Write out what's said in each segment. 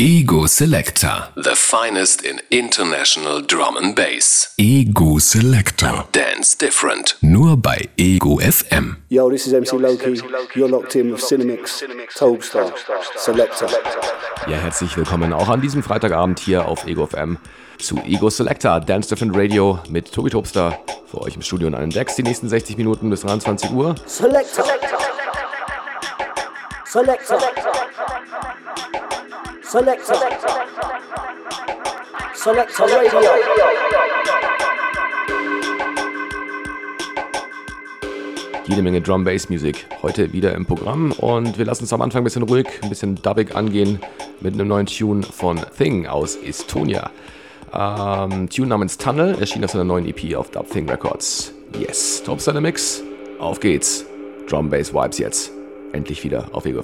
Ego Selector. The finest in international drum and bass. Ego Selector. Dance different. Nur bei Ego FM. Yo, this is MC Loki. You're locked in with Cinemix, Tobestar, Selector. Ja, herzlich willkommen auch an diesem Freitagabend hier auf Ego FM zu Ego Selector, Dance Different Radio mit Tobi Tobster. Für euch im Studio und an den Decks die nächsten 60 Minuten bis 23 Uhr. Selector. Selector. Selector. Selector Radio. Jede Menge Drum Bass Musik heute wieder im Programm und wir lassen es am Anfang ein bisschen ruhig, ein bisschen dubbig angehen mit einem neuen Tune von Thing aus Estonia. Ähm, Tune namens Tunnel erschien aus einer neuen EP auf Dub Thing Records. Yes, Top Mix. Auf geht's. Drum Bass Vibes jetzt. Endlich wieder auf Ego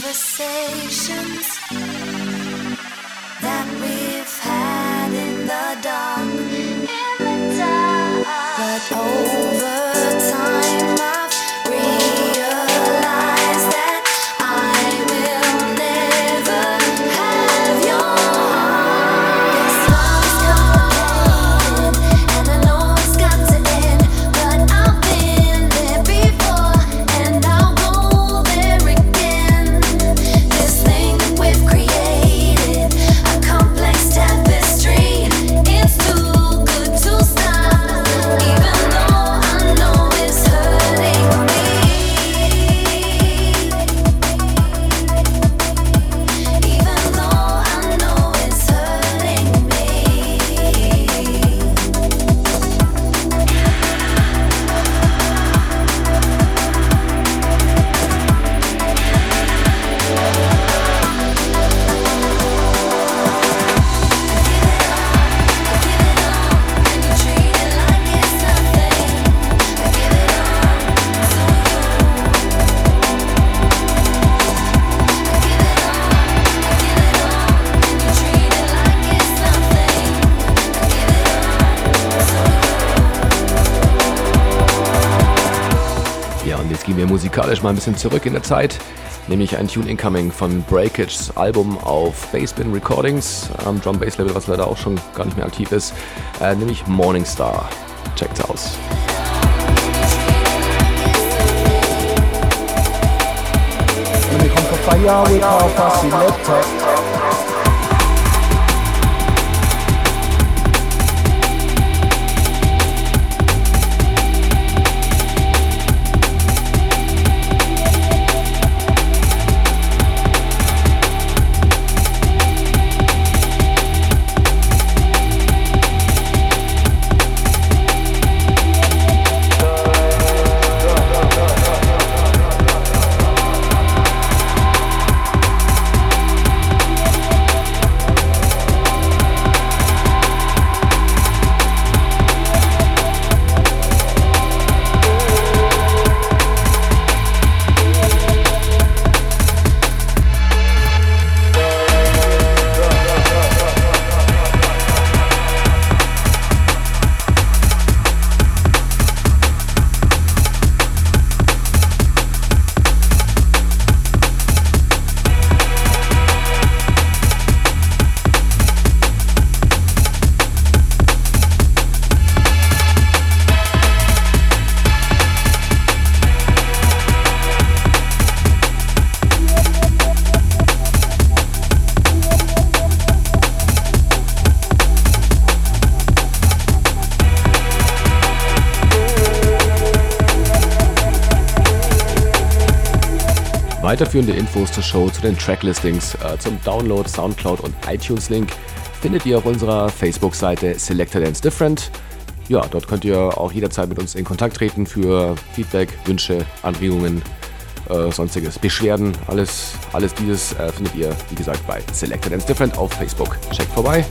conversations. Musikalisch mal ein bisschen zurück in der Zeit, nämlich ein Tune Incoming von Breakage's Album auf Bassbin Recordings, am Drum Bass Label, was leider auch schon gar nicht mehr aktiv ist, äh, nämlich Morningstar. Checkt's aus. When Weiterführende Infos zur Show, zu den Tracklistings, äh, zum Download, Soundcloud und iTunes-Link findet ihr auf unserer Facebook-Seite Selected Dance Different. Ja, dort könnt ihr auch jederzeit mit uns in Kontakt treten für Feedback, Wünsche, Anregungen, äh, sonstiges, Beschwerden. Alles, alles dieses äh, findet ihr, wie gesagt, bei Selected Dance Different auf Facebook. Checkt vorbei.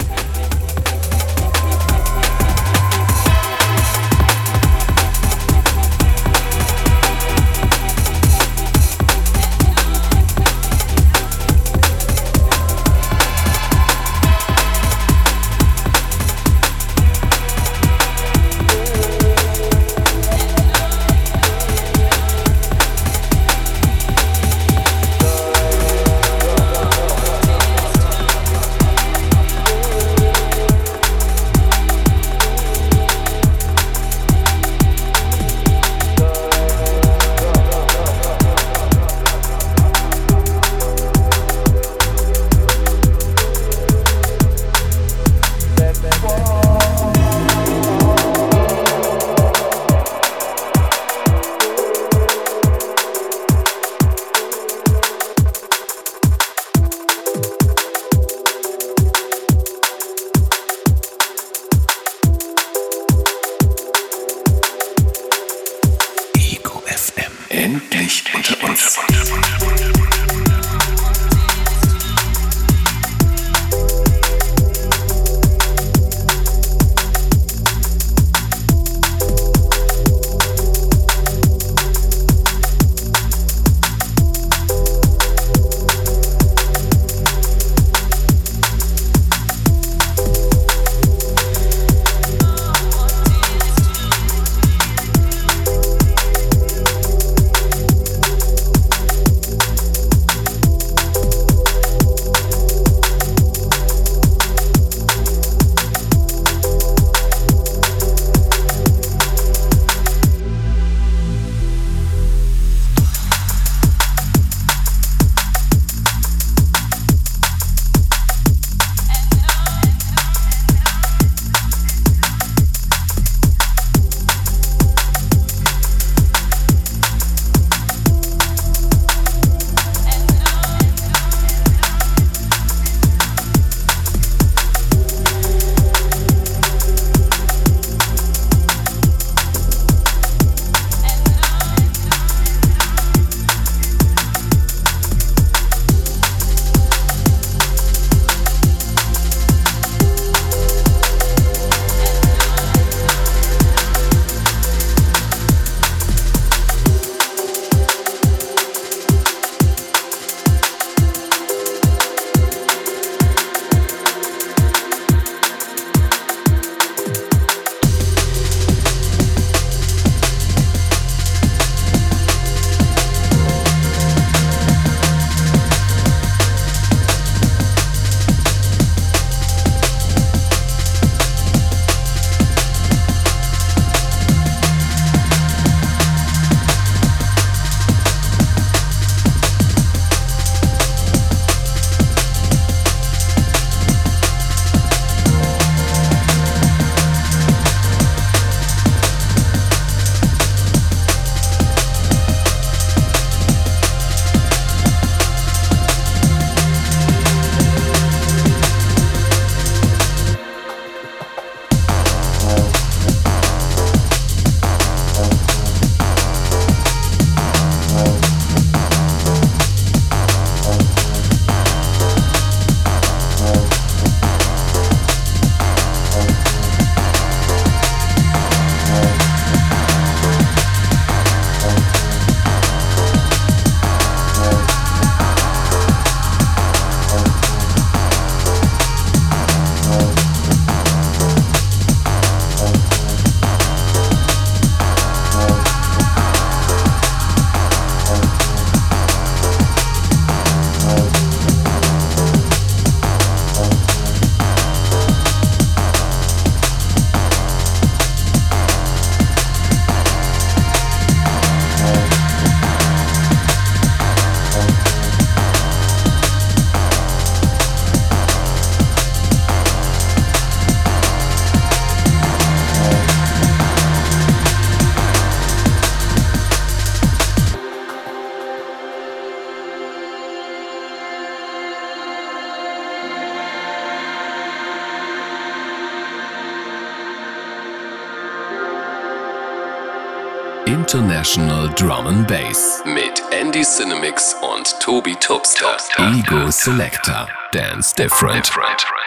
International Drum and Bass mit Andy Cinemix und Toby Tubster. Ego Selector. Dance different. different.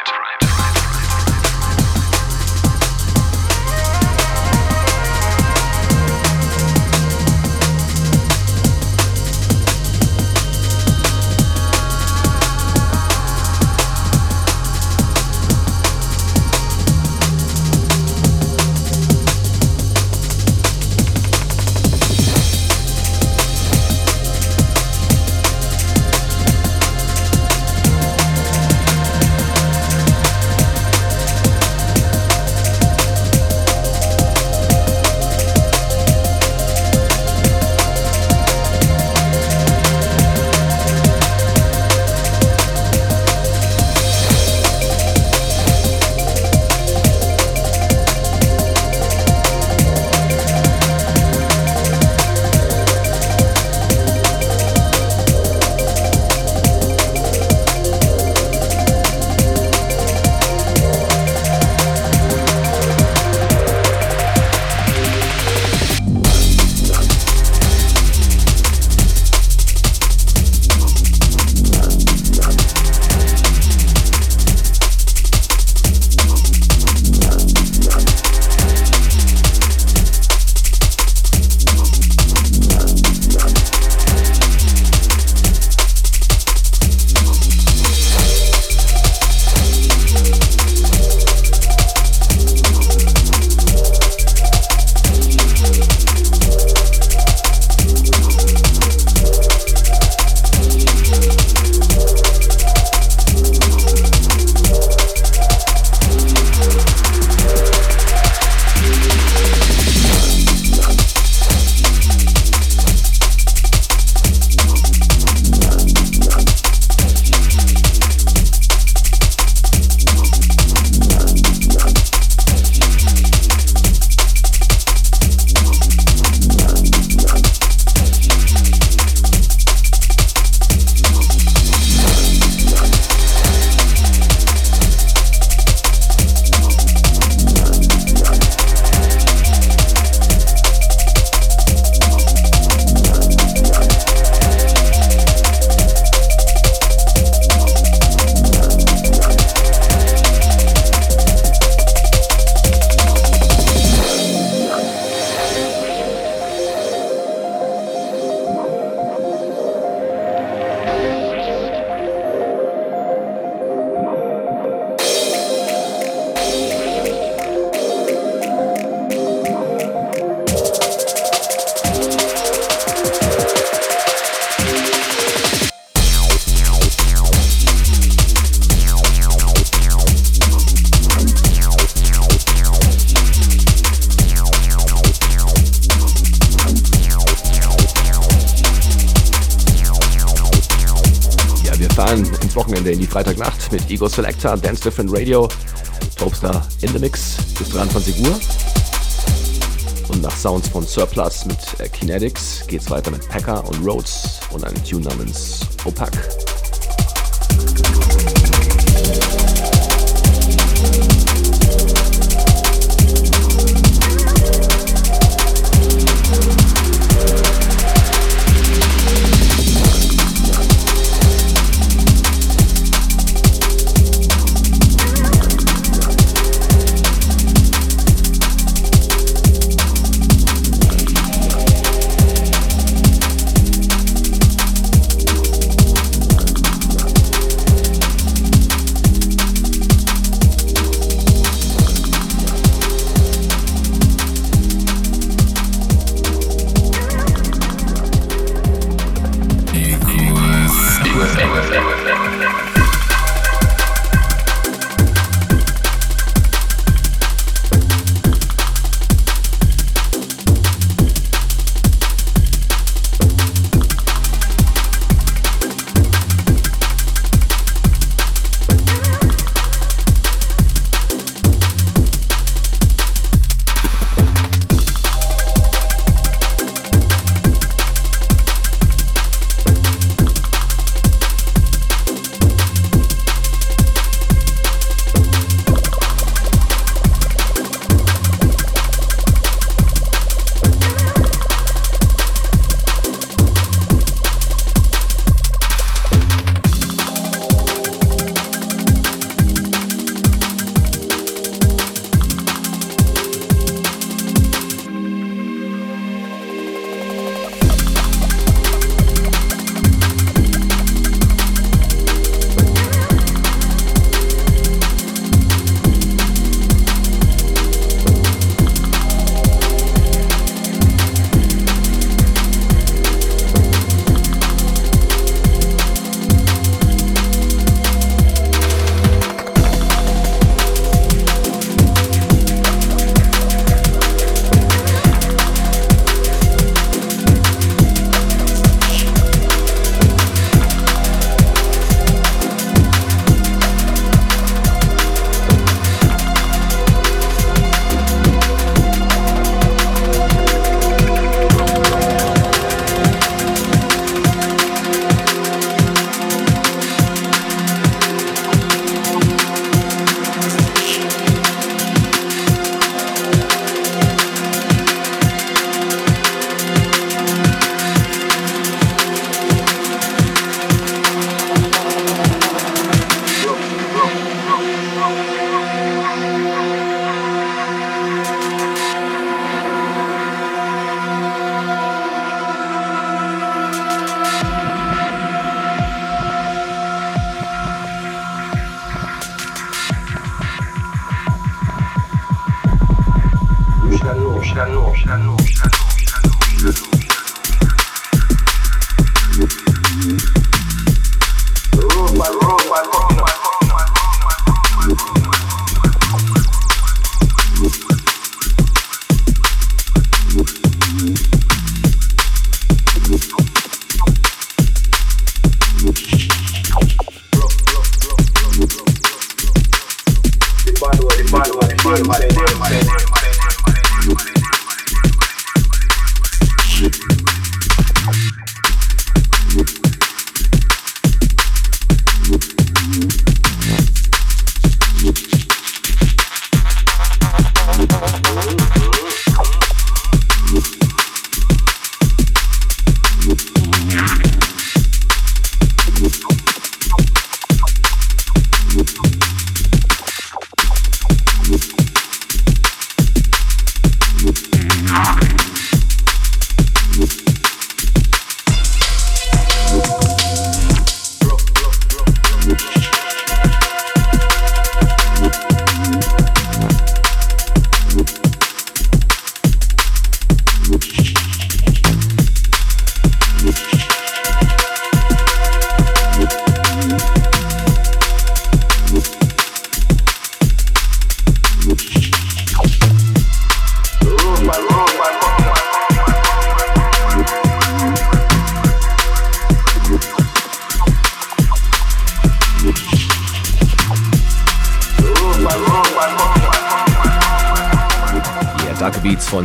Freitagnacht mit Ego Selector, Dance Different Radio, Topstar in the Mix bis 23 Uhr. Und nach Sounds von Surplus mit äh, Kinetics geht's weiter mit Packer und Rhodes und einem Tune namens Opaque.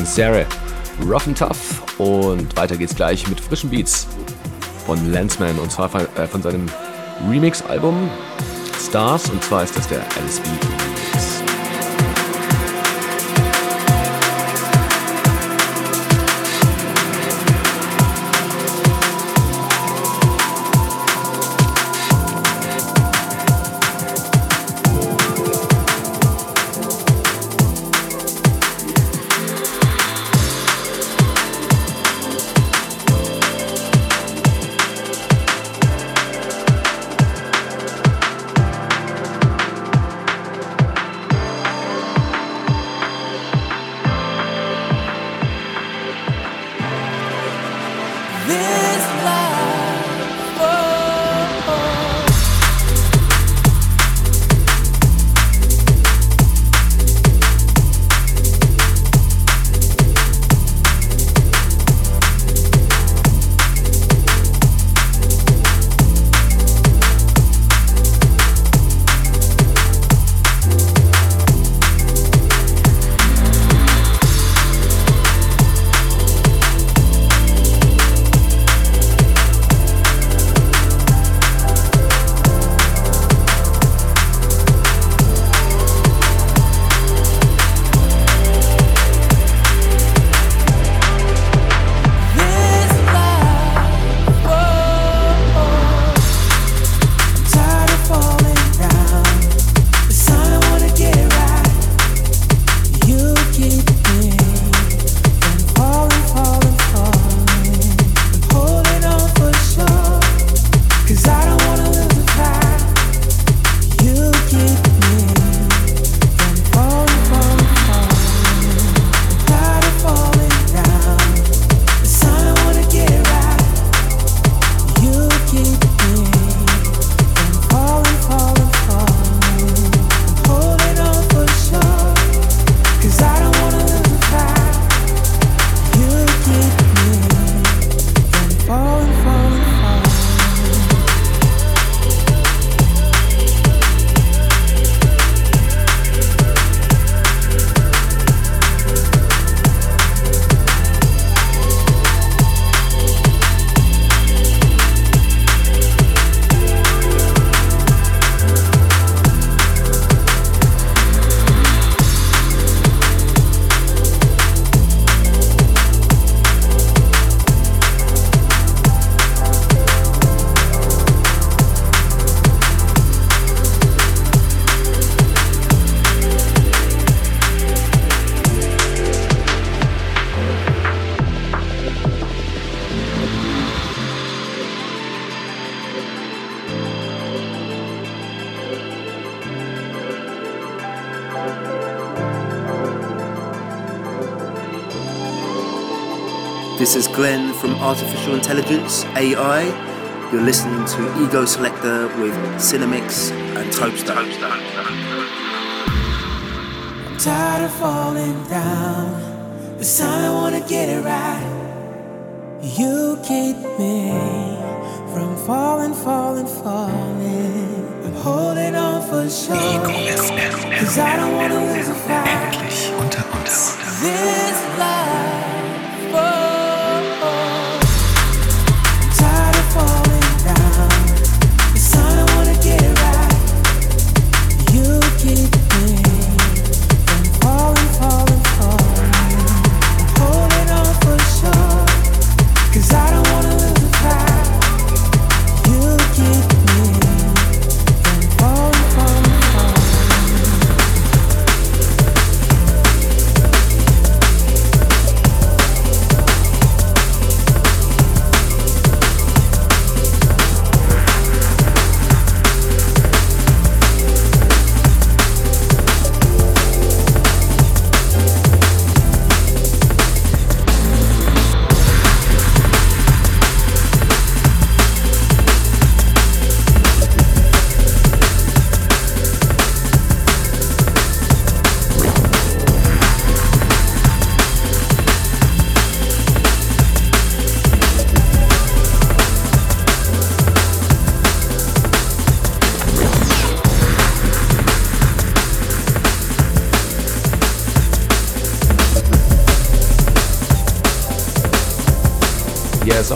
Sarah, Rough and Tough. Und weiter geht's gleich mit frischen Beats von Lensman und zwar von, äh, von seinem Remix-Album Stars. Und zwar ist das der LSB Artificial Intelligence, AI. You're listening to Ego Selector with Cinemix and Topster. I'm tired of falling down. This time I wanna get it right. You keep me from falling, falling, falling. I'm holding on for sure. Cause I don't wanna lose a fight. Endlich unter uns. This life,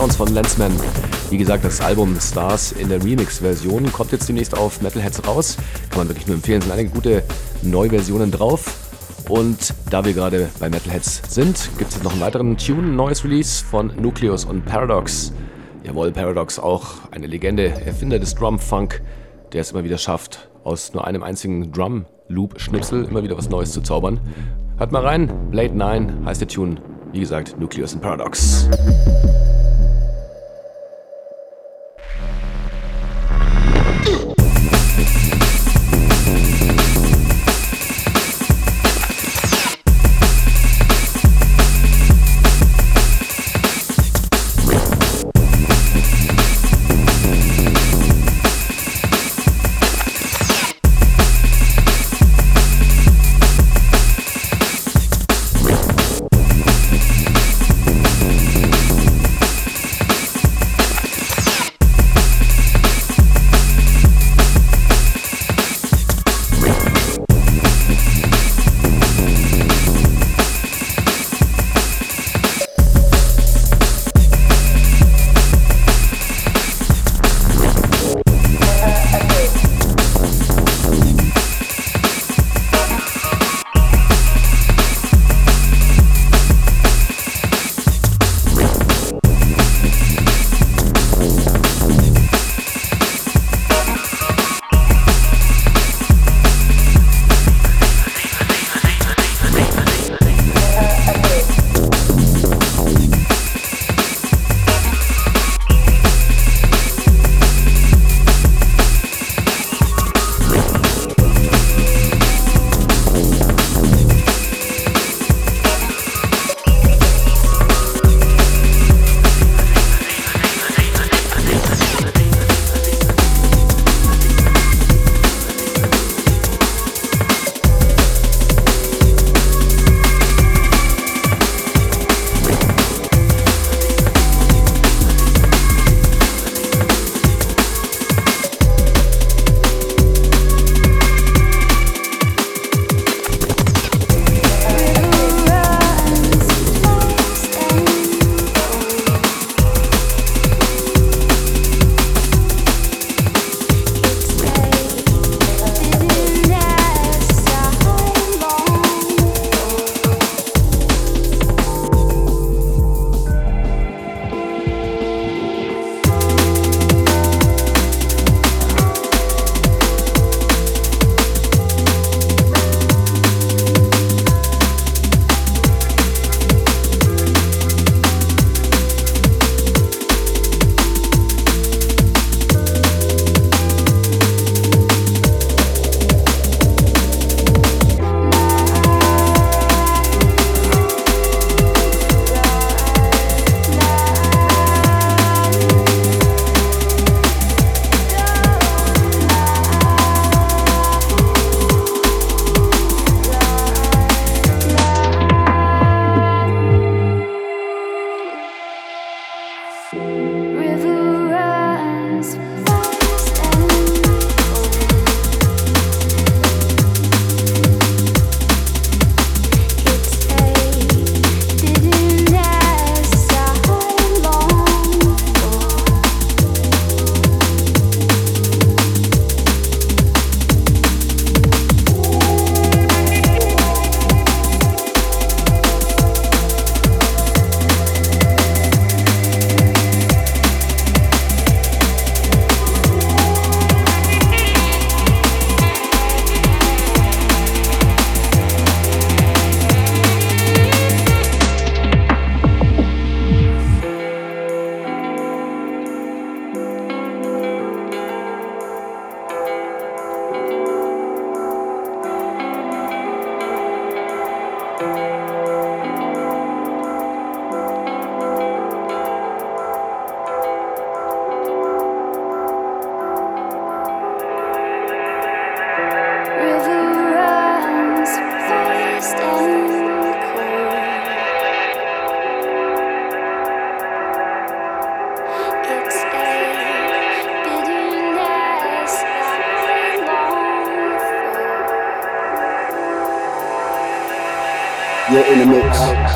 Sounds von Lensman. Wie gesagt, das Album Stars in der Remix-Version kommt jetzt demnächst auf Metalheads raus. Kann man wirklich nur empfehlen. Sind einige gute Neuversionen drauf. Und da wir gerade bei Metalheads sind, gibt es jetzt noch einen weiteren Tune, ein neues Release von Nucleus und Paradox. Jawohl, Paradox auch eine Legende, Erfinder des Drum-Funk, der es immer wieder schafft, aus nur einem einzigen Drum-Loop-Schnipsel immer wieder was Neues zu zaubern. Hört mal rein, Blade 9 heißt der Tune. Wie gesagt, Nucleus und Paradox.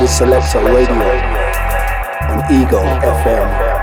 With Selector Radio on Ego FM.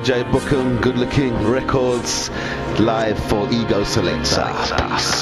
DJ Bookham, Good Looking Records, live for Ego Selector. Peace.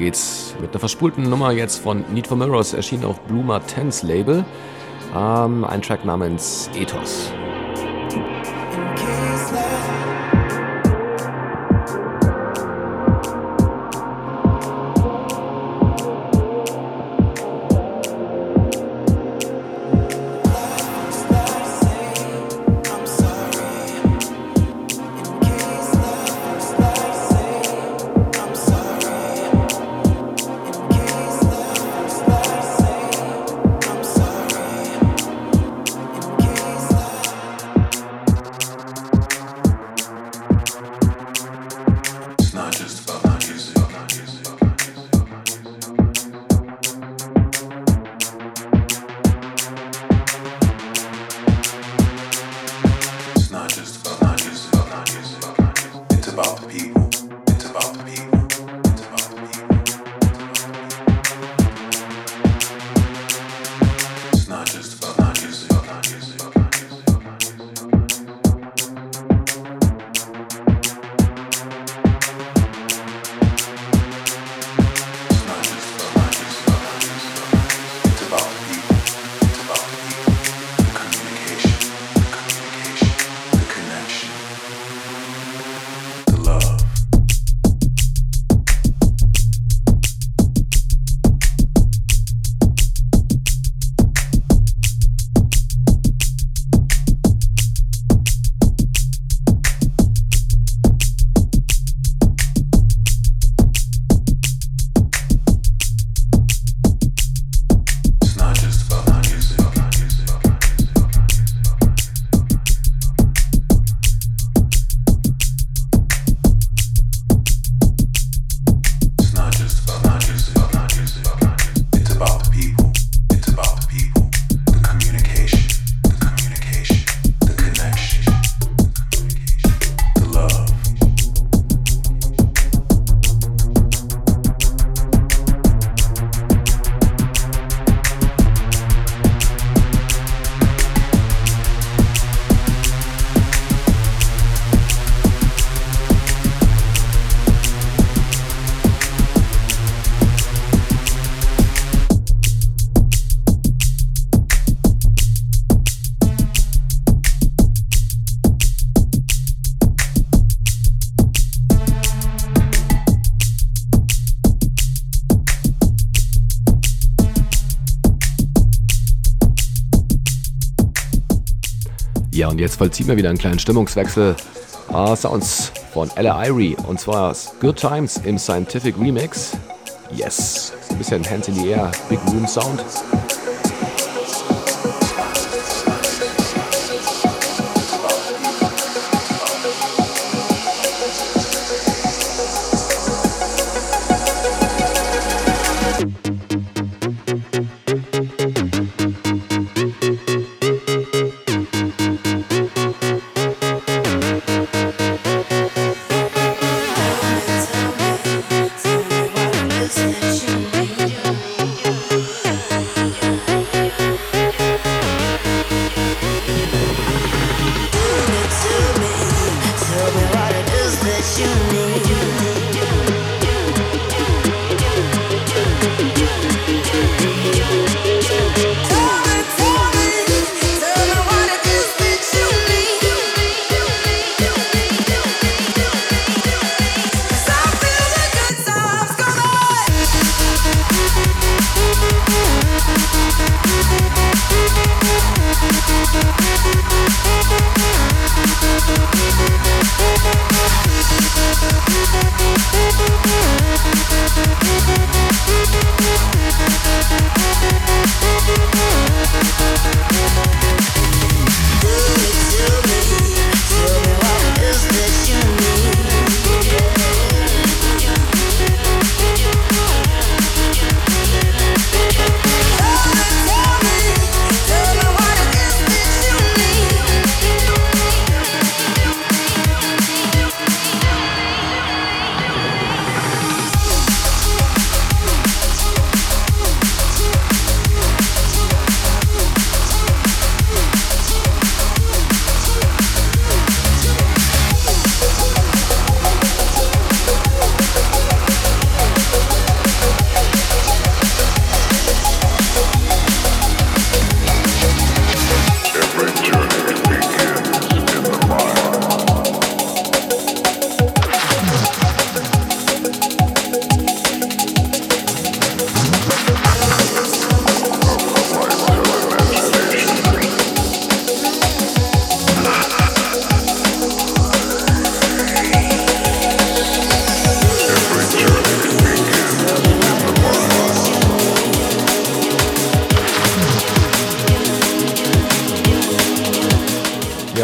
geht's mit einer verspulten Nummer jetzt von Need for Mirrors, erschienen auf Bloomer 10s Label. Ähm, ein Track namens Ethos. jetzt vollziehen wir wieder einen kleinen Stimmungswechsel. Ah, Sounds von Ella Irie und zwar Good Times im Scientific Remix. Yes, ein bisschen Hands in the Air, Big Room Sound.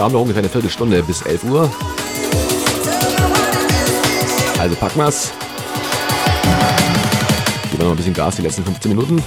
haben noch ungefähr eine Viertelstunde bis 11 Uhr. Also packen wir's. Geben wir noch ein bisschen Gas die letzten 15 Minuten.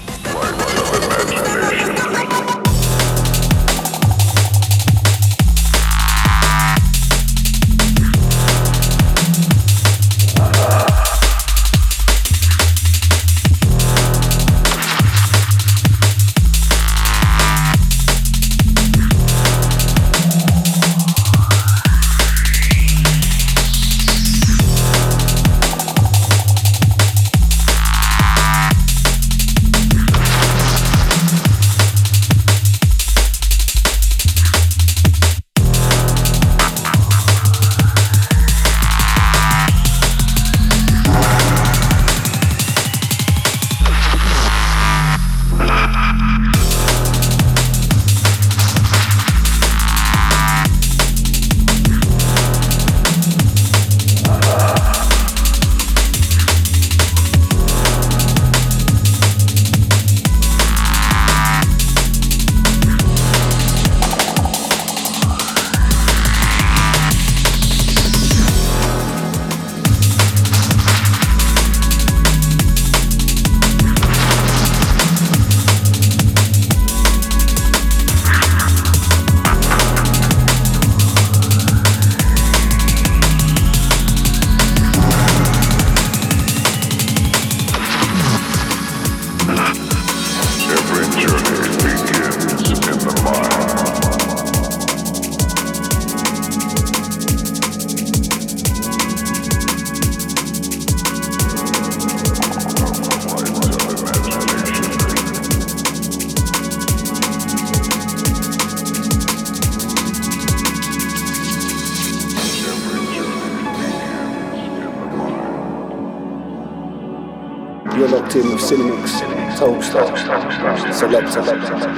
Stop! Stop! Stop! Stop! soul, soul,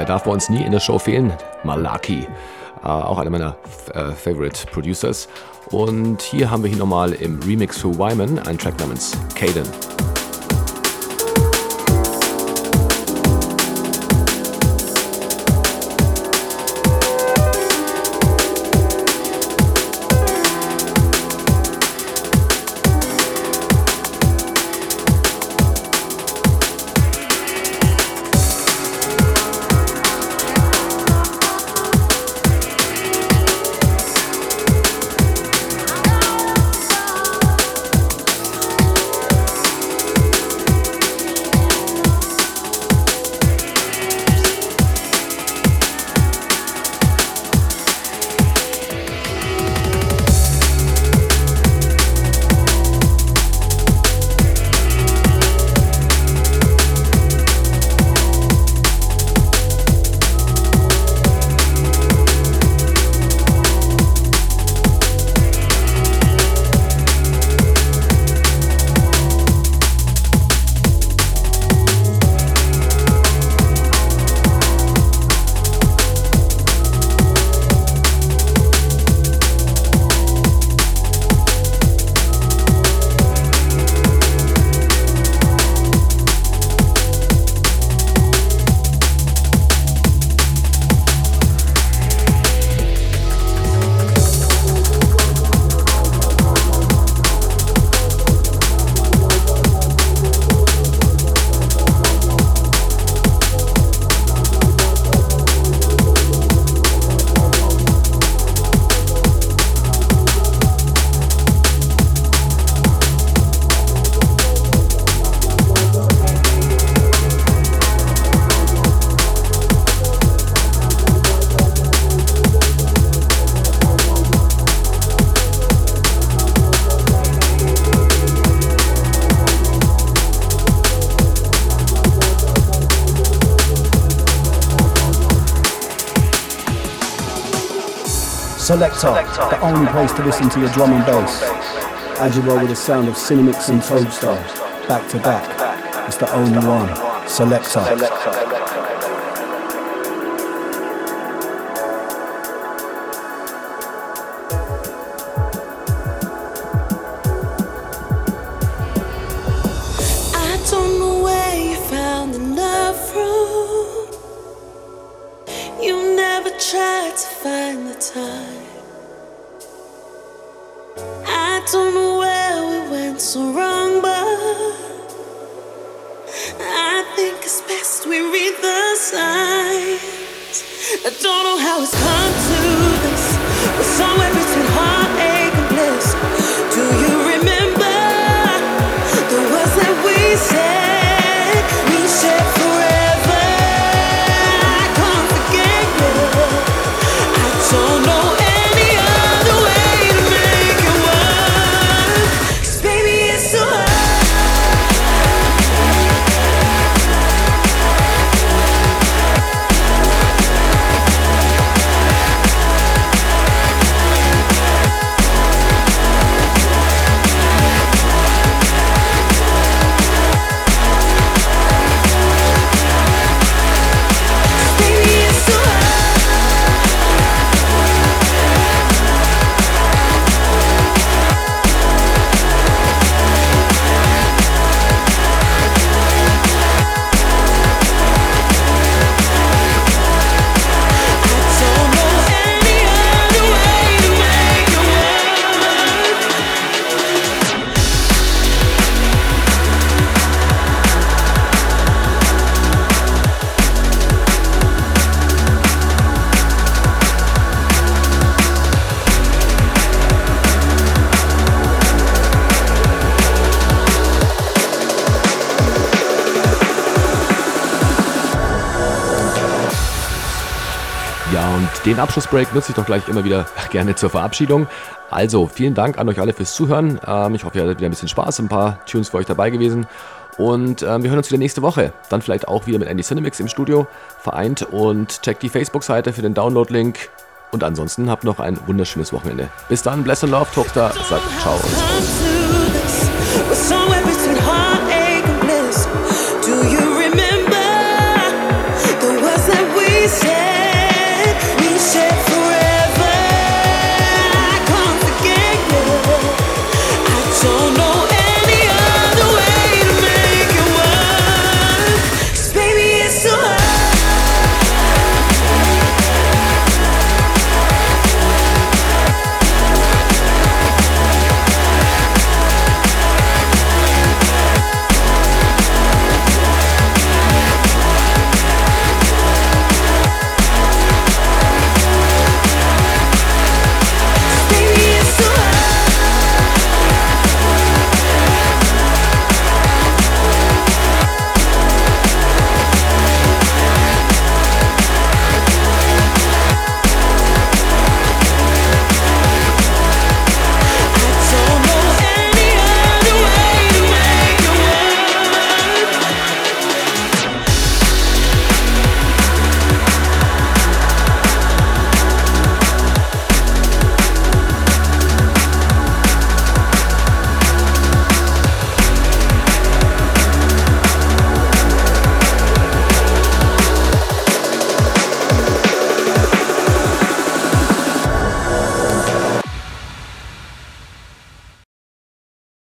er darf bei uns nie in der Show fehlen. Malaki, äh, auch einer meiner äh, Favorite Producers. Und hier haben wir ihn nochmal im Remix für Wyman, einen Track namens Caden. Selector, the only place to listen to your drum and bass. As you roll with the sound of Cinemix and Toadstar, back to back. It's the only one. Selector. Never tried to find the time. I don't know where we went so wrong, but I think it's best we read the signs. I don't know how it's come to this, but somewhere between heartache den Abschlussbreak nutze ich doch gleich immer wieder gerne zur Verabschiedung. Also, vielen Dank an euch alle fürs Zuhören. Ähm, ich hoffe, ihr hattet wieder ein bisschen Spaß, ein paar Tunes für euch dabei gewesen. Und ähm, wir hören uns wieder nächste Woche. Dann vielleicht auch wieder mit Andy Cinemix im Studio vereint. Und checkt die Facebook-Seite für den Download-Link. Und ansonsten habt noch ein wunderschönes Wochenende. Bis dann, Bless and Love, Tochter. Sagt ciao und